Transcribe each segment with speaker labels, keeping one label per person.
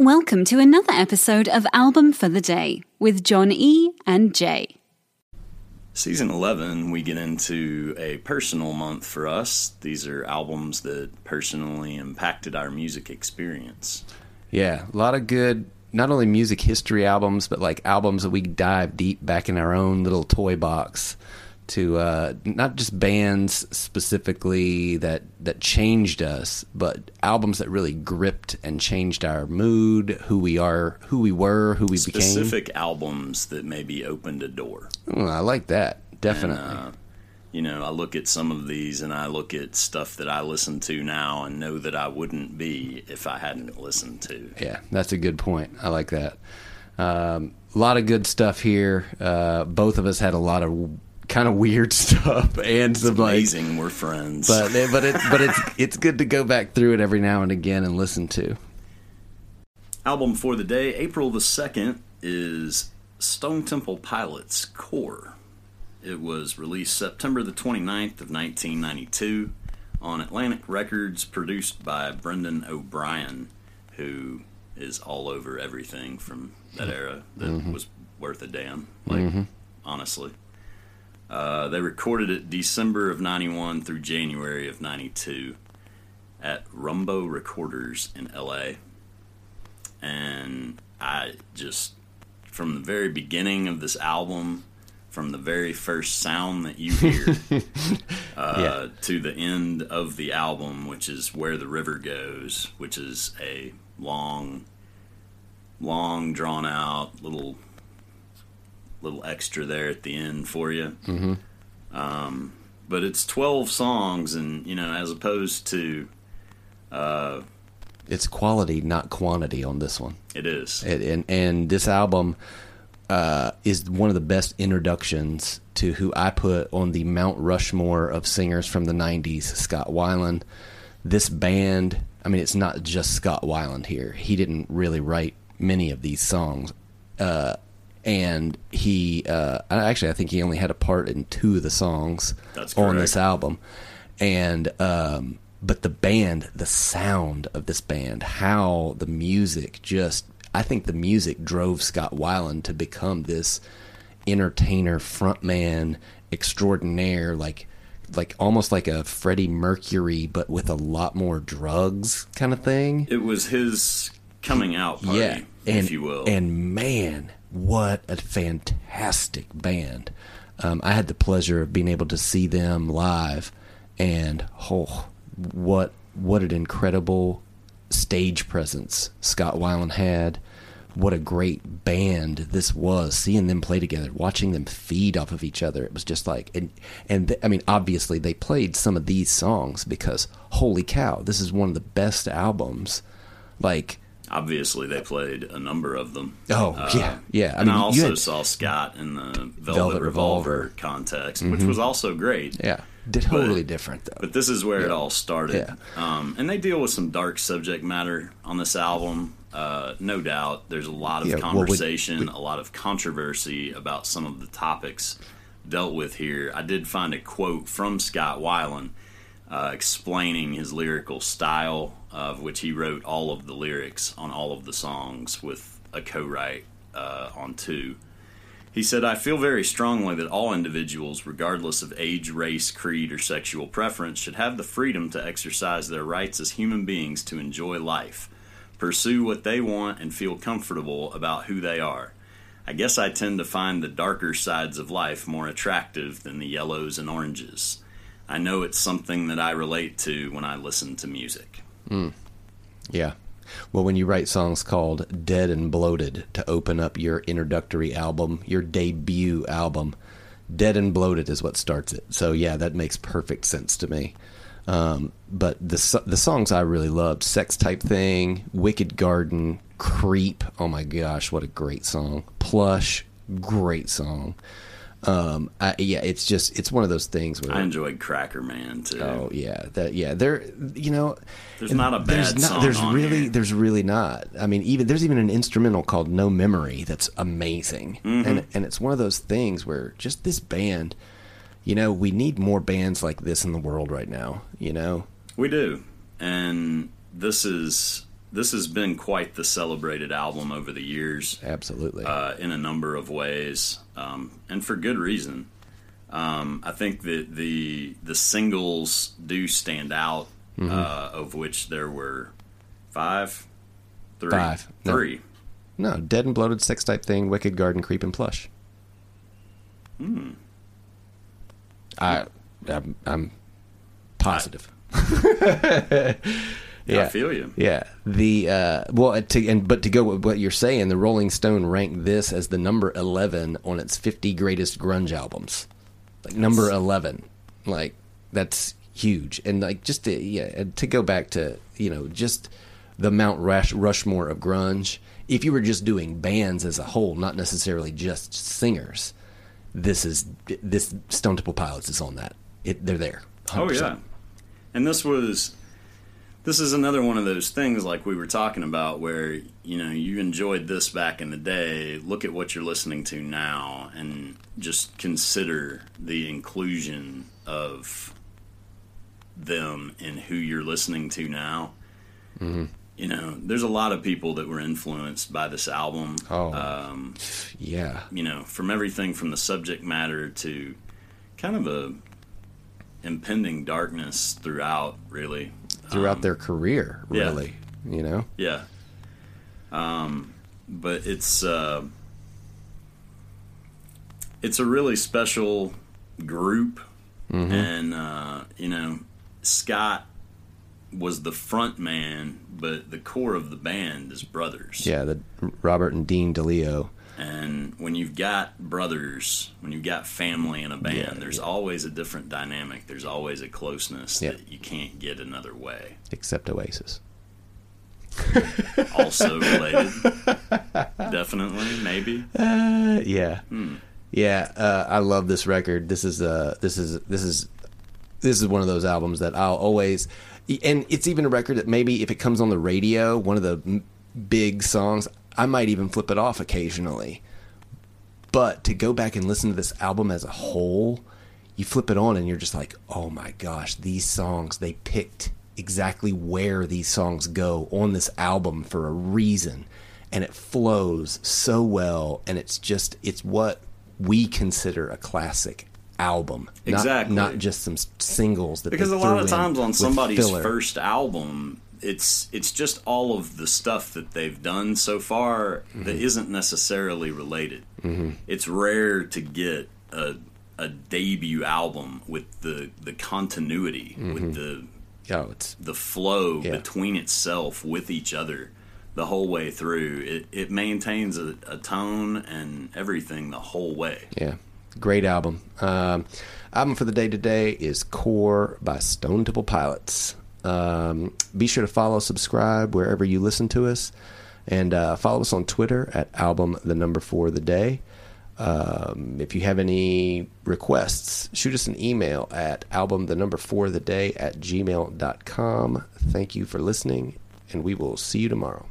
Speaker 1: Welcome to another episode of Album for the Day with John E. and Jay.
Speaker 2: Season 11, we get into a personal month for us. These are albums that personally impacted our music experience.
Speaker 3: Yeah, a lot of good, not only music history albums, but like albums that we dive deep back in our own little toy box to uh, not just bands specifically that that changed us, but albums that really gripped and changed our mood, who we are, who we were, who we became.
Speaker 2: Specific albums that maybe opened a door.
Speaker 3: Oh, I like that. Definitely.
Speaker 2: And, uh, you know, I look at some of these and I look at stuff that I listen to now and know that I wouldn't be if I hadn't listened to.
Speaker 3: Yeah, that's a good point. I like that. Um, a lot of good stuff here. Uh, both of us had a lot of kind of weird stuff and
Speaker 2: It's
Speaker 3: some like
Speaker 2: amazing we're friends.
Speaker 3: but eh, but it but it's it's good to go back through it every now and again and listen to.
Speaker 2: Album for the day, April the 2nd, is Stone Temple Pilots Core. It was released September the 29th of 1992 on Atlantic Records, produced by Brendan O'Brien, who is all over everything from that era that mm-hmm. was worth a damn. Like, mm-hmm. honestly. Uh, they recorded it December of 91 through January of 92 at Rumbo Recorders in LA and I just from the very beginning of this album, from the very first sound that you hear uh, to the end of the album, which is where the river goes, which is a long, long drawn out little little extra there at the end for you. Mm-hmm. Um, but it's twelve songs, and you know, as opposed to
Speaker 3: It's quality, not quantity on this one.
Speaker 2: it is.
Speaker 3: and and, and this album uh, is one of the best introductions to who I put on the Mount Rushmore of singers from the '90s. Scott Weiland. This band, I mean, it's not just Scott Weiland here. He didn't really write many of these songs, uh, and he uh, actually I think he only had a part in two of the songs on this album, and um, but the band, the sound of this band, how the music just, I think the music drove Scott Weiland to become this entertainer, frontman extraordinaire, like like almost like a Freddie Mercury, but with a lot more drugs kind of thing.
Speaker 2: It was his coming out party,
Speaker 3: yeah, and,
Speaker 2: if you will.
Speaker 3: And man, what a fantastic band! Um, I had the pleasure of being able to see them live, and oh, what what an incredible stage presence Scott Weiland had. What a great band this was. Seeing them play together, watching them feed off of each other, it was just like and and th- I mean, obviously they played some of these songs because holy cow, this is one of the best albums. Like
Speaker 2: Obviously, they played a number of them.
Speaker 3: Oh, yeah, yeah. I
Speaker 2: and
Speaker 3: mean,
Speaker 2: I
Speaker 3: you
Speaker 2: also
Speaker 3: had-
Speaker 2: saw Scott in the Velvet,
Speaker 3: Velvet
Speaker 2: Revolver,
Speaker 3: Revolver.
Speaker 2: context, which was also great.
Speaker 3: Yeah, totally different though.
Speaker 2: But this is where it all started.
Speaker 3: Yeah.
Speaker 2: Um, and they deal with some dark subject matter on this album. Uh, no doubt. There's a lot of
Speaker 3: Yeah, well, we-
Speaker 2: conversation, a lot of controversy about some of the topics dealt with here. I did find a quote from Scott Weiland uh, explaining his lyrical style, of which he wrote all of the lyrics on all of the songs with a co write uh, on two. He said, I feel very strongly that all individuals, regardless of age, race, creed, or sexual preference, should have the freedom to exercise their rights as human beings to enjoy life, pursue what they want, and feel comfortable about who they are. I guess I tend to find the darker sides of life more attractive than the yellows and oranges. I know it's something that I relate to when I listen to music.
Speaker 3: Yeah. Well, when you write songs called Dead and Bloated to open up your introductory album, your debut album, Dead and Bloated is what starts it. So, yeah, that makes perfect sense to me. Um, but the, the songs I really loved Sex Type Thing, Wicked Garden, Creep, oh my gosh, what a great song. Plush, great song. Um, I, yeah, it's just it's one of those things where
Speaker 2: I enjoyed Cracker Man too.
Speaker 3: Oh yeah, that yeah. There, you know,
Speaker 2: There's not a bad
Speaker 3: there's not,
Speaker 2: song
Speaker 3: There's really,
Speaker 2: here.
Speaker 3: there's really not. I mean, even there's even an instrumental called "No Memory" that's amazing,
Speaker 2: Mm-hmm.
Speaker 3: and and it's one of those things where just this band, you know, we need more bands like this in the world right now. You know,
Speaker 2: We do, and this is this has been quite the celebrated album over the years.
Speaker 3: absolutely.
Speaker 2: uh, in a number of ways, um, and for good reason. Um, I think that the the singles do stand out,
Speaker 3: Mm-hmm.
Speaker 2: uh, of which there were five, three,
Speaker 3: Five. No.
Speaker 2: three.
Speaker 3: no, dead and bloated, sex type thing, wicked garden, creep and plush. Hmm. I, I'm, I'm positive.
Speaker 2: I feel you.
Speaker 3: Yeah. The uh, well, to, and but to go with what you're saying, the Rolling Stone ranked this as the number 11 on its 50 greatest grunge albums. Like number 11. Like that's huge. And like just to yeah, to go back to, you know, just the Mount Rush, Rushmore of grunge. If you were just doing bands as a whole, not necessarily just singers, this is this Stone Temple Pilots is on that. It, they're there.
Speaker 2: Oh
Speaker 3: 100%.
Speaker 2: yeah, and this was this is another one of those things like we were talking about where you know you enjoyed this back in the day. Look at what you're listening to now, and just consider the inclusion of them in who you're listening to now.
Speaker 3: Mm-hmm.
Speaker 2: You know, there's a lot of people that were influenced by this album.
Speaker 3: Oh.
Speaker 2: Um,
Speaker 3: Yeah.
Speaker 2: you know, from everything from the subject matter to kind of a impending darkness throughout, really.
Speaker 3: Throughout their career,
Speaker 2: yeah.
Speaker 3: really. You know?
Speaker 2: Yeah. Um, but it's uh, it's a really special group, and uh, you know, Scott was the front man, but the core of the band is brothers.
Speaker 3: Yeah, the Robert and Dean DeLeo.
Speaker 2: And when you've got brothers, when you've got family in a band,
Speaker 3: Yeah,
Speaker 2: there's always a different dynamic. There's always a closeness
Speaker 3: Yeah.
Speaker 2: that you can't get another way.
Speaker 3: except Oasis.
Speaker 2: Also related, definitely, maybe.
Speaker 3: Uh, yeah, yeah. Uh, I love this record. This is uh, this is this is this is one of those albums that I'll always, and it's even a record that maybe if it comes on the radio, one of the big songs, I might even flip it off occasionally. But to go back and listen to this album as a whole, you flip it on and you're just like, oh my gosh, these songs, they picked exactly where these songs go on this album for a reason. And it flows so well. And it's just, it's what we consider a classic album.
Speaker 2: Exactly.
Speaker 3: Not, just some singles that
Speaker 2: Because
Speaker 3: they
Speaker 2: a lot of times on somebody's
Speaker 3: filler.
Speaker 2: first album, it's it's just all of the stuff that they've done so far that
Speaker 3: Mm-hmm.
Speaker 2: isn't necessarily related. It's rare to get a a debut album with the the continuity with the
Speaker 3: Oh, it's
Speaker 2: the flow
Speaker 3: Yeah.
Speaker 2: between itself with each other the whole way through. It it maintains a, a tone and everything the whole way.
Speaker 3: Yeah, great album. Um, album for the day today is Core by Stone Temple Pilots. Um, be sure to follow, subscribe wherever you listen to us, and uh, follow us on Twitter at album the number four the day. Um, if you have any requests, shoot us an email at album the number four the day at gmail.com. Thank you for listening, and we will see you tomorrow.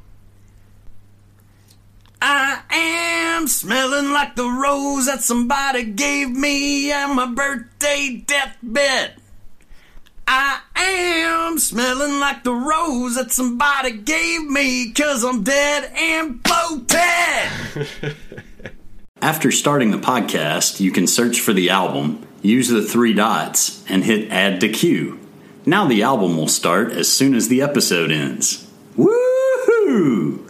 Speaker 2: I am smelling like the rose that somebody gave me on my birthday deathbed. I am smelling like the rose that somebody gave me cause I'm dead and bloated. After starting the podcast, you can search for the album, use the three dots, and hit add to queue. Now the album will start as soon as the episode ends. Woohoo!